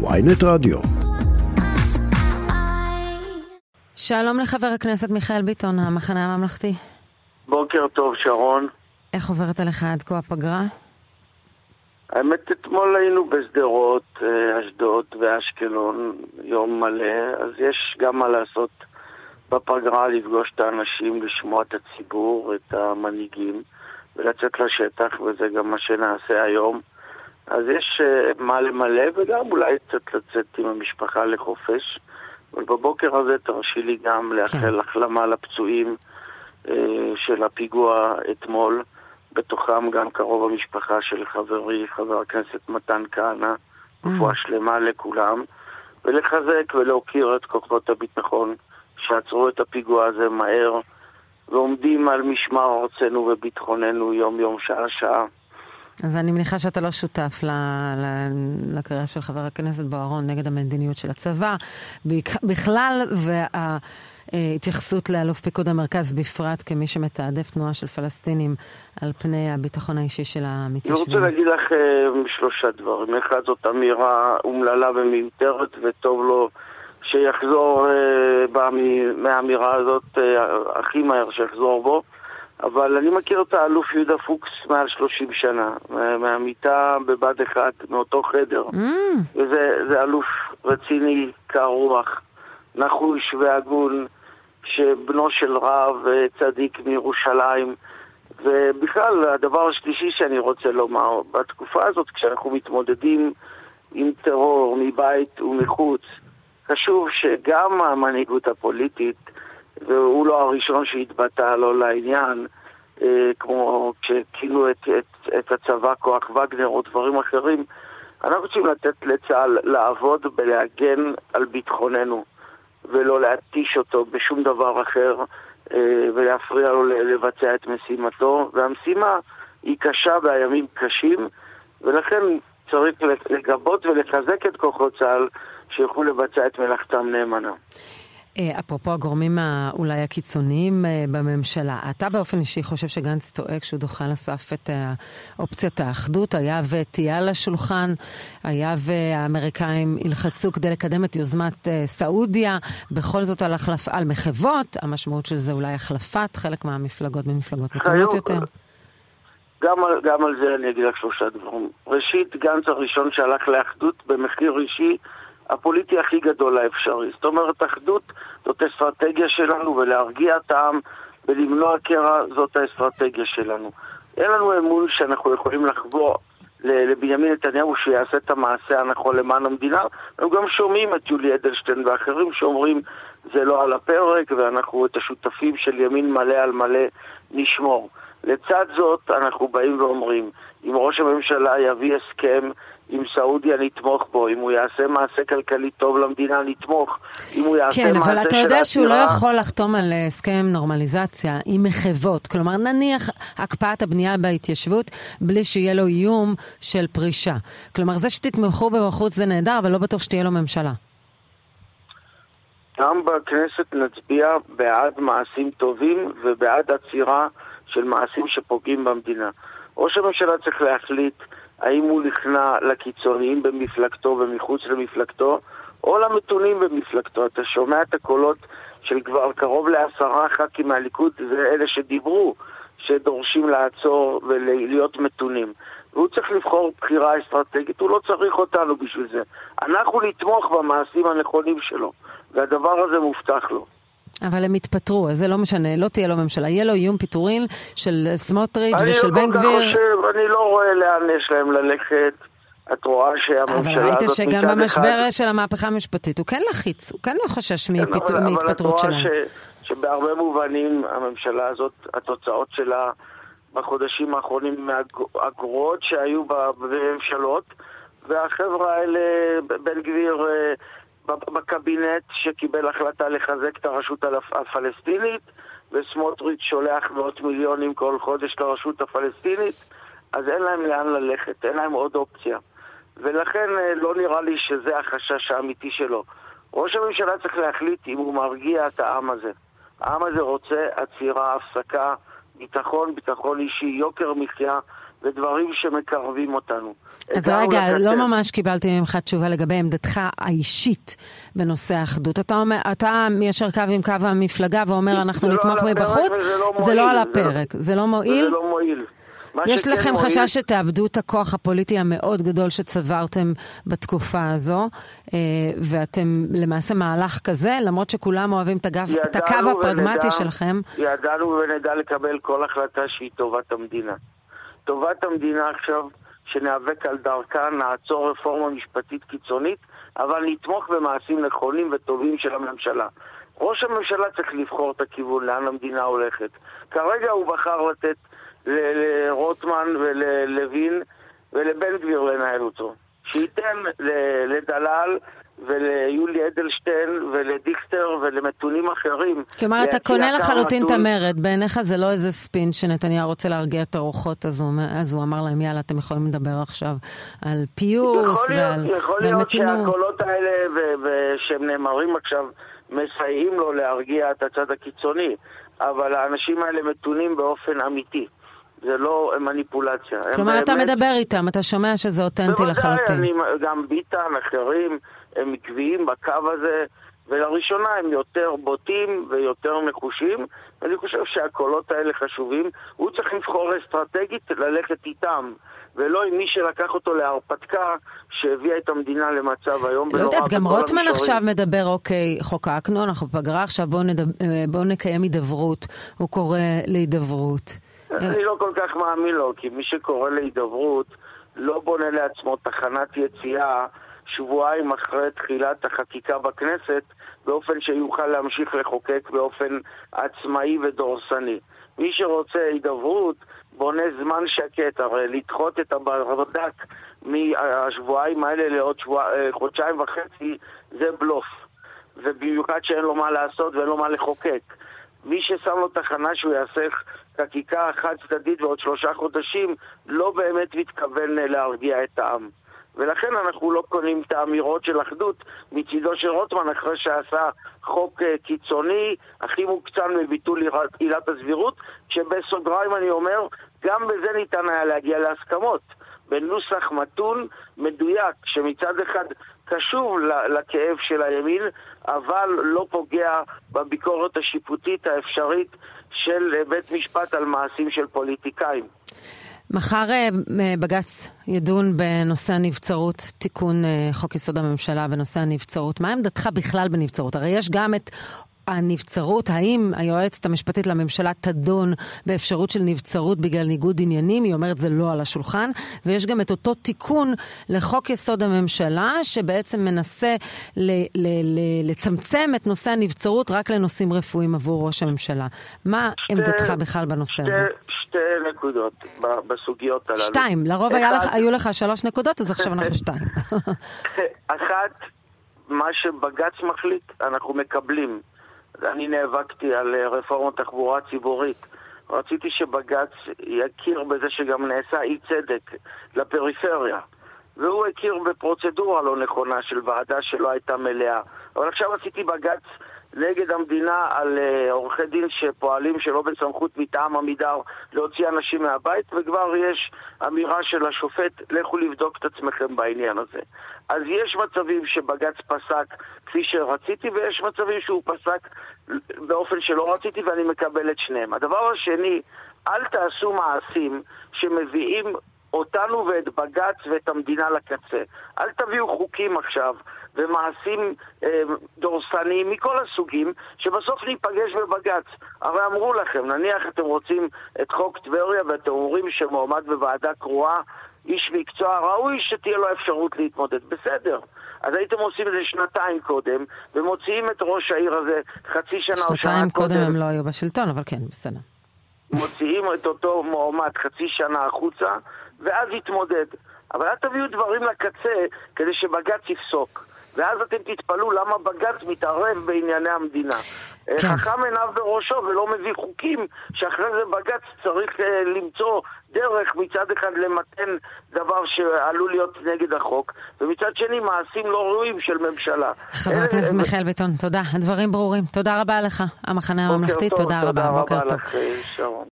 ויינט רדיו. שלום לחבר הכנסת מיכאל ביטון, המחנה הממלכתי. בוקר טוב, שרון. איך עוברת עליך עד כה הפגרה? האמת, אתמול היינו בשדרות, אה, אשדוד ואשקלון, יום מלא, אז יש גם מה לעשות בפגרה, לפגוש את האנשים, לשמוע את הציבור, את המנהיגים, ולצאת לשטח, וזה גם מה שנעשה היום. אז יש uh, מה למלא, וגם אולי קצת לצאת עם המשפחה לחופש. אבל בבוקר הזה תרשי לי גם לאחל כן. החלמה לפצועים uh, של הפיגוע אתמול. בתוכם גם קרוב המשפחה של חברי, חבר הכנסת מתן כהנא, mm. רפואה שלמה לכולם, ולחזק ולהוקיר את כוחות הביטחון שעצרו את הפיגוע הזה מהר, ועומדים על משמר ארצנו וביטחוננו יום-יום, שעה-שעה. אז אני מניחה שאתה לא שותף לקריאה של חבר הכנסת בוארון נגד המדיניות של הצבא בכלל, וה... התייחסות לאלוף פיקוד המרכז בפרט כמי שמתעדף תנועה של פלסטינים על פני הביטחון האישי של המתיישבים? אני רוצה להגיד לך uh, שלושה דברים. אחד, זאת אמירה אומללה ומיותרת, וטוב לו שיחזור uh, מהאמירה הזאת uh, הכי מהר שיחזור בו. אבל אני מכיר את האלוף יהודה פוקס מעל 30 שנה, מהמיטה בבד אחד, מאותו חדר. Mm. וזה אלוף רציני, קר רוח, נחוש והגון, שבנו של רב אה, צדיק מירושלים. ובכלל, הדבר השלישי שאני רוצה לומר, בתקופה הזאת, כשאנחנו מתמודדים עם טרור מבית ומחוץ, חשוב שגם המנהיגות הפוליטית, והוא לא הראשון שהתבטא לא לעניין, אה, כמו כשכינו את, את, את הצבא כוח וגנר או דברים אחרים, אנחנו רוצים לתת לצה"ל לעבוד ולהגן על ביטחוננו. ולא להתיש אותו בשום דבר אחר אה, ולהפריע לו לבצע את משימתו. והמשימה היא קשה והימים קשים, ולכן צריך לגבות ולחזק את כוחות צה"ל שיוכלו לבצע את מלאכתם נאמנה. אה, אפרופו הגורמים אולי הקיצוניים אה, בממשלה, אתה באופן אישי חושב שגנץ טועה כשהוא דוחה על הסף את אה, אופציית האחדות? היה ותהיה על השולחן, היה והאמריקאים ילחצו כדי לקדם את יוזמת סעודיה, בכל זאת על, החלפ... על מחוות, המשמעות של זה אולי החלפת חלק מהמפלגות במפלגות מתונות יותר? גם על, גם על זה אני אגיד לך שלושה דברים. ראשית, גנץ הראשון שהלך לאחדות במחיר אישי הפוליטי הכי גדול האפשרי. זאת אומרת, אחדות זאת אסטרטגיה שלנו, ולהרגיע את העם ולמנוע קרע זאת האסטרטגיה שלנו. אין לנו אמון שאנחנו יכולים לחבור לבנימין נתניהו שיעשה את המעשה הנכון למען המדינה. אנחנו גם שומעים את יולי אדלשטיין ואחרים שאומרים זה לא על הפרק ואנחנו את השותפים של ימין מלא על מלא נשמור. לצד זאת אנחנו באים ואומרים, אם ראש הממשלה יביא הסכם עם סעודיה נתמוך בו, אם הוא יעשה מעשה כלכלי טוב למדינה נתמוך, אם הוא יעשה כן, מעשה של כן, אבל אתה יודע שהוא לא יכול לחתום על הסכם נורמליזציה עם מחוות, כלומר נניח הקפאת הבנייה בהתיישבות בלי שיהיה לו איום של פרישה. כלומר זה שתתמכו בבחוץ זה נהדר, אבל לא בטוח שתהיה לו ממשלה. גם בכנסת נצביע בעד מעשים טובים ובעד עצירה של מעשים שפוגעים במדינה. ראש הממשלה צריך להחליט האם הוא נכנע לקיצוניים במפלגתו ומחוץ למפלגתו, או למתונים במפלגתו. אתה שומע את הקולות של כבר קרוב לעשרה ח"כים מהליכוד, זה אלה שדיברו, שדורשים לעצור ולהיות מתונים. והוא צריך לבחור בחירה אסטרטגית, הוא לא צריך אותנו בשביל זה. אנחנו נתמוך במעשים הנכונים שלו, והדבר הזה מובטח לו. אבל הם יתפטרו, אז זה לא משנה, לא תהיה לו ממשלה. יהיה לו איום פיטורין של סמוטריץ' ושל בן גביר. אני לא חושב, אני לא רואה לאן יש להם ללכת. את רואה שהממשלה הזאת אבל ראית שגם במשבר אחד... של המהפכה המשפטית הוא כן לחיץ, הוא כן לא חושש כן, מהתפטרות שלהם. אבל את רואה ש, שבהרבה מובנים הממשלה הזאת, התוצאות שלה בחודשים האחרונים מהגרועות שהיו בממשלות, והחבר'ה האלה, בן גביר אה, בקבינט שקיבל החלטה לחזק את הרשות הפלסטינית, וסמוטריץ' שולח מאות מיליונים כל חודש לרשות הפלסטינית, אז אין להם לאן ללכת, אין להם עוד אופציה. ולכן אה, לא נראה לי שזה החשש האמיתי שלו. ראש הממשלה צריך להחליט אם הוא מרגיע את העם הזה. העם הזה רוצה עצירה, הפסקה, ביטחון, ביטחון אישי, יוקר מחיה, ודברים שמקרבים אותנו. אז רגע, לא ממש קיבלתי ממך תשובה לגבי עמדתך האישית בנושא האחדות. אתה, אומר, אתה מיישר קו עם קו המפלגה ואומר אנחנו נתמוך מבחוץ, זה לא על הפרק, זה לא מועיל? זה לא מועיל. יש לכם מועיל... חשש שתאבדו את הכוח הפוליטי המאוד גדול שצברתם בתקופה הזו, אה, ואתם למעשה מהלך כזה, למרות שכולם אוהבים את, הגב, את הקו הפרגמטי שלכם. ידענו ונדע לקבל כל החלטה שהיא טובת המדינה. טובת המדינה עכשיו, שניאבק על דרכה, נעצור רפורמה משפטית קיצונית, אבל נתמוך במעשים נכונים וטובים של הממשלה. ראש הממשלה צריך לבחור את הכיוון, לאן המדינה הולכת. כרגע הוא בחר לתת לרוטמן וללוין ולבן גביר לנהל אותו. שייתן לדלל וליולי אדלשטיין ולדיכטר ולמתונים אחרים. כלומר, אתה קונה לחלוטין את המרד. בעיניך זה לא איזה ספין שנתניהו רוצה להרגיע את הרוחות, אז הוא, אז הוא אמר להם, יאללה, אתם יכולים לדבר עכשיו על פיוס יכול ועל מתינות. יכול להיות שהקולות האלה שהם נאמרים עכשיו מסייעים לו להרגיע את הצד הקיצוני, אבל האנשים האלה מתונים באופן אמיתי. זה לא מניפולציה. כלומר, אתה באמת... מדבר איתם, אתה שומע שזה אותנטי לחלוטין. בוודאי, גם ביטן, אחרים, הם עקביים בקו הזה, ולראשונה הם יותר בוטים ויותר נחושים, ואני חושב שהקולות האלה חשובים. הוא צריך לבחור אסטרטגית ללכת איתם. ולא עם מי שלקח אותו להרפתקה שהביאה את המדינה למצב היום. לא יודעת, גם רוטמן עכשיו מדבר, אוקיי, חוקקנו, אנחנו בפגרה, עכשיו בואו נדב... בוא נקיים הידברות. הוא קורא להידברות. אני לא כל כך מאמין לו, כי מי שקורא להידברות לא בונה לעצמו תחנת יציאה שבועיים אחרי תחילת החקיקה בכנסת, באופן שיוכל להמשיך לחוקק באופן עצמאי ודורסני. מי שרוצה הידברות, בונה זמן שקט, הרי לדחות את הברדק מהשבועיים האלה לעוד שבוע, אה, חודשיים וחצי זה בלוף. ובמיוחד שאין לו מה לעשות ואין לו מה לחוקק. מי ששם לו תחנה שהוא יעשה חקיקה חד צדדית ועוד שלושה חודשים, לא באמת מתכוון להרגיע את העם. ולכן אנחנו לא קונים את האמירות של אחדות מצידו של רוטמן אחרי שעשה חוק אה, קיצוני, הכי מוקצן מביטול עילת הסבירות, שבסוגריים אני אומר, גם בזה ניתן היה להגיע להסכמות. בנוסח מתון, מדויק, שמצד אחד קשוב לכאב של הימין, אבל לא פוגע בביקורת השיפוטית האפשרית של אה, בית משפט על מעשים של פוליטיקאים. מחר אה, בג"ץ ידון בנושא הנבצרות, תיקון אה, חוק יסוד הממשלה בנושא הנבצרות. מה עמדתך בכלל בנבצרות? הרי יש גם את הנבצרות, האם היועצת המשפטית לממשלה תדון באפשרות של נבצרות בגלל ניגוד עניינים, היא אומרת זה לא על השולחן, ויש גם את אותו תיקון לחוק יסוד הממשלה, שבעצם מנסה ל- ל- ל- לצמצם את נושא הנבצרות רק לנושאים רפואיים עבור ראש הממשלה. מה שתי, עמדתך בכלל בנושא שתי, הזה? שתי נקודות בסוגיות הללו. שתיים, לרוב אחד... לך, היו לך שלוש נקודות, אז עכשיו אנחנו שתיים. אחת, מה שבג"ץ מחליט, אנחנו מקבלים. אני נאבקתי על אה, רפורמת תחבורה ציבורית. רציתי שבג"ץ יכיר בזה שגם נעשה אי צדק לפריפריה. והוא הכיר בפרוצדורה לא נכונה של ועדה שלא הייתה מלאה. אבל עכשיו עשיתי בג"ץ נגד המדינה על uh, עורכי דין שפועלים שלא בסמכות מטעם עמידר להוציא אנשים מהבית, וכבר יש אמירה של השופט, לכו לבדוק את עצמכם בעניין הזה. אז יש מצבים שבג"ץ פסק כפי שרציתי, ויש מצבים שהוא פסק באופן שלא רציתי, ואני מקבל את שניהם. הדבר השני, אל תעשו מעשים שמביאים אותנו ואת בג"ץ ואת המדינה לקצה. אל תביאו חוקים עכשיו ומעשים אה, דורסניים מכל הסוגים, שבסוף ניפגש בבג"ץ. הרי אמרו לכם, נניח אתם רוצים את חוק טבריה ואתם אומרים שמועמד בוועדה קרואה איש מקצוע ראוי שתהיה לו אפשרות להתמודד. בסדר. אז הייתם עושים את זה שנתיים קודם, ומוציאים את ראש העיר הזה חצי שנה או שנה קודם. שנתיים קודם הם לא היו בשלטון, אבל כן, בסדר. מוציאים את אותו מועמד חצי שנה החוצה, ואז יתמודד. אבל אל תביאו דברים לקצה כדי שבג"ץ יפסוק. ואז אתם תתפלאו למה בג"ץ מתערב בענייני המדינה. כן. חכם עיניו בראשו ולא מביא חוקים שאחרי זה בג"ץ צריך uh, למצוא דרך מצד אחד למתן דבר שעלול להיות נגד החוק, ומצד שני מעשים לא ראויים של ממשלה. חבר הכנסת מיכאל ביטון, תודה. הדברים ברורים. תודה רבה לך, המחנה הממלכתי. תודה רבה. בוקר טוב.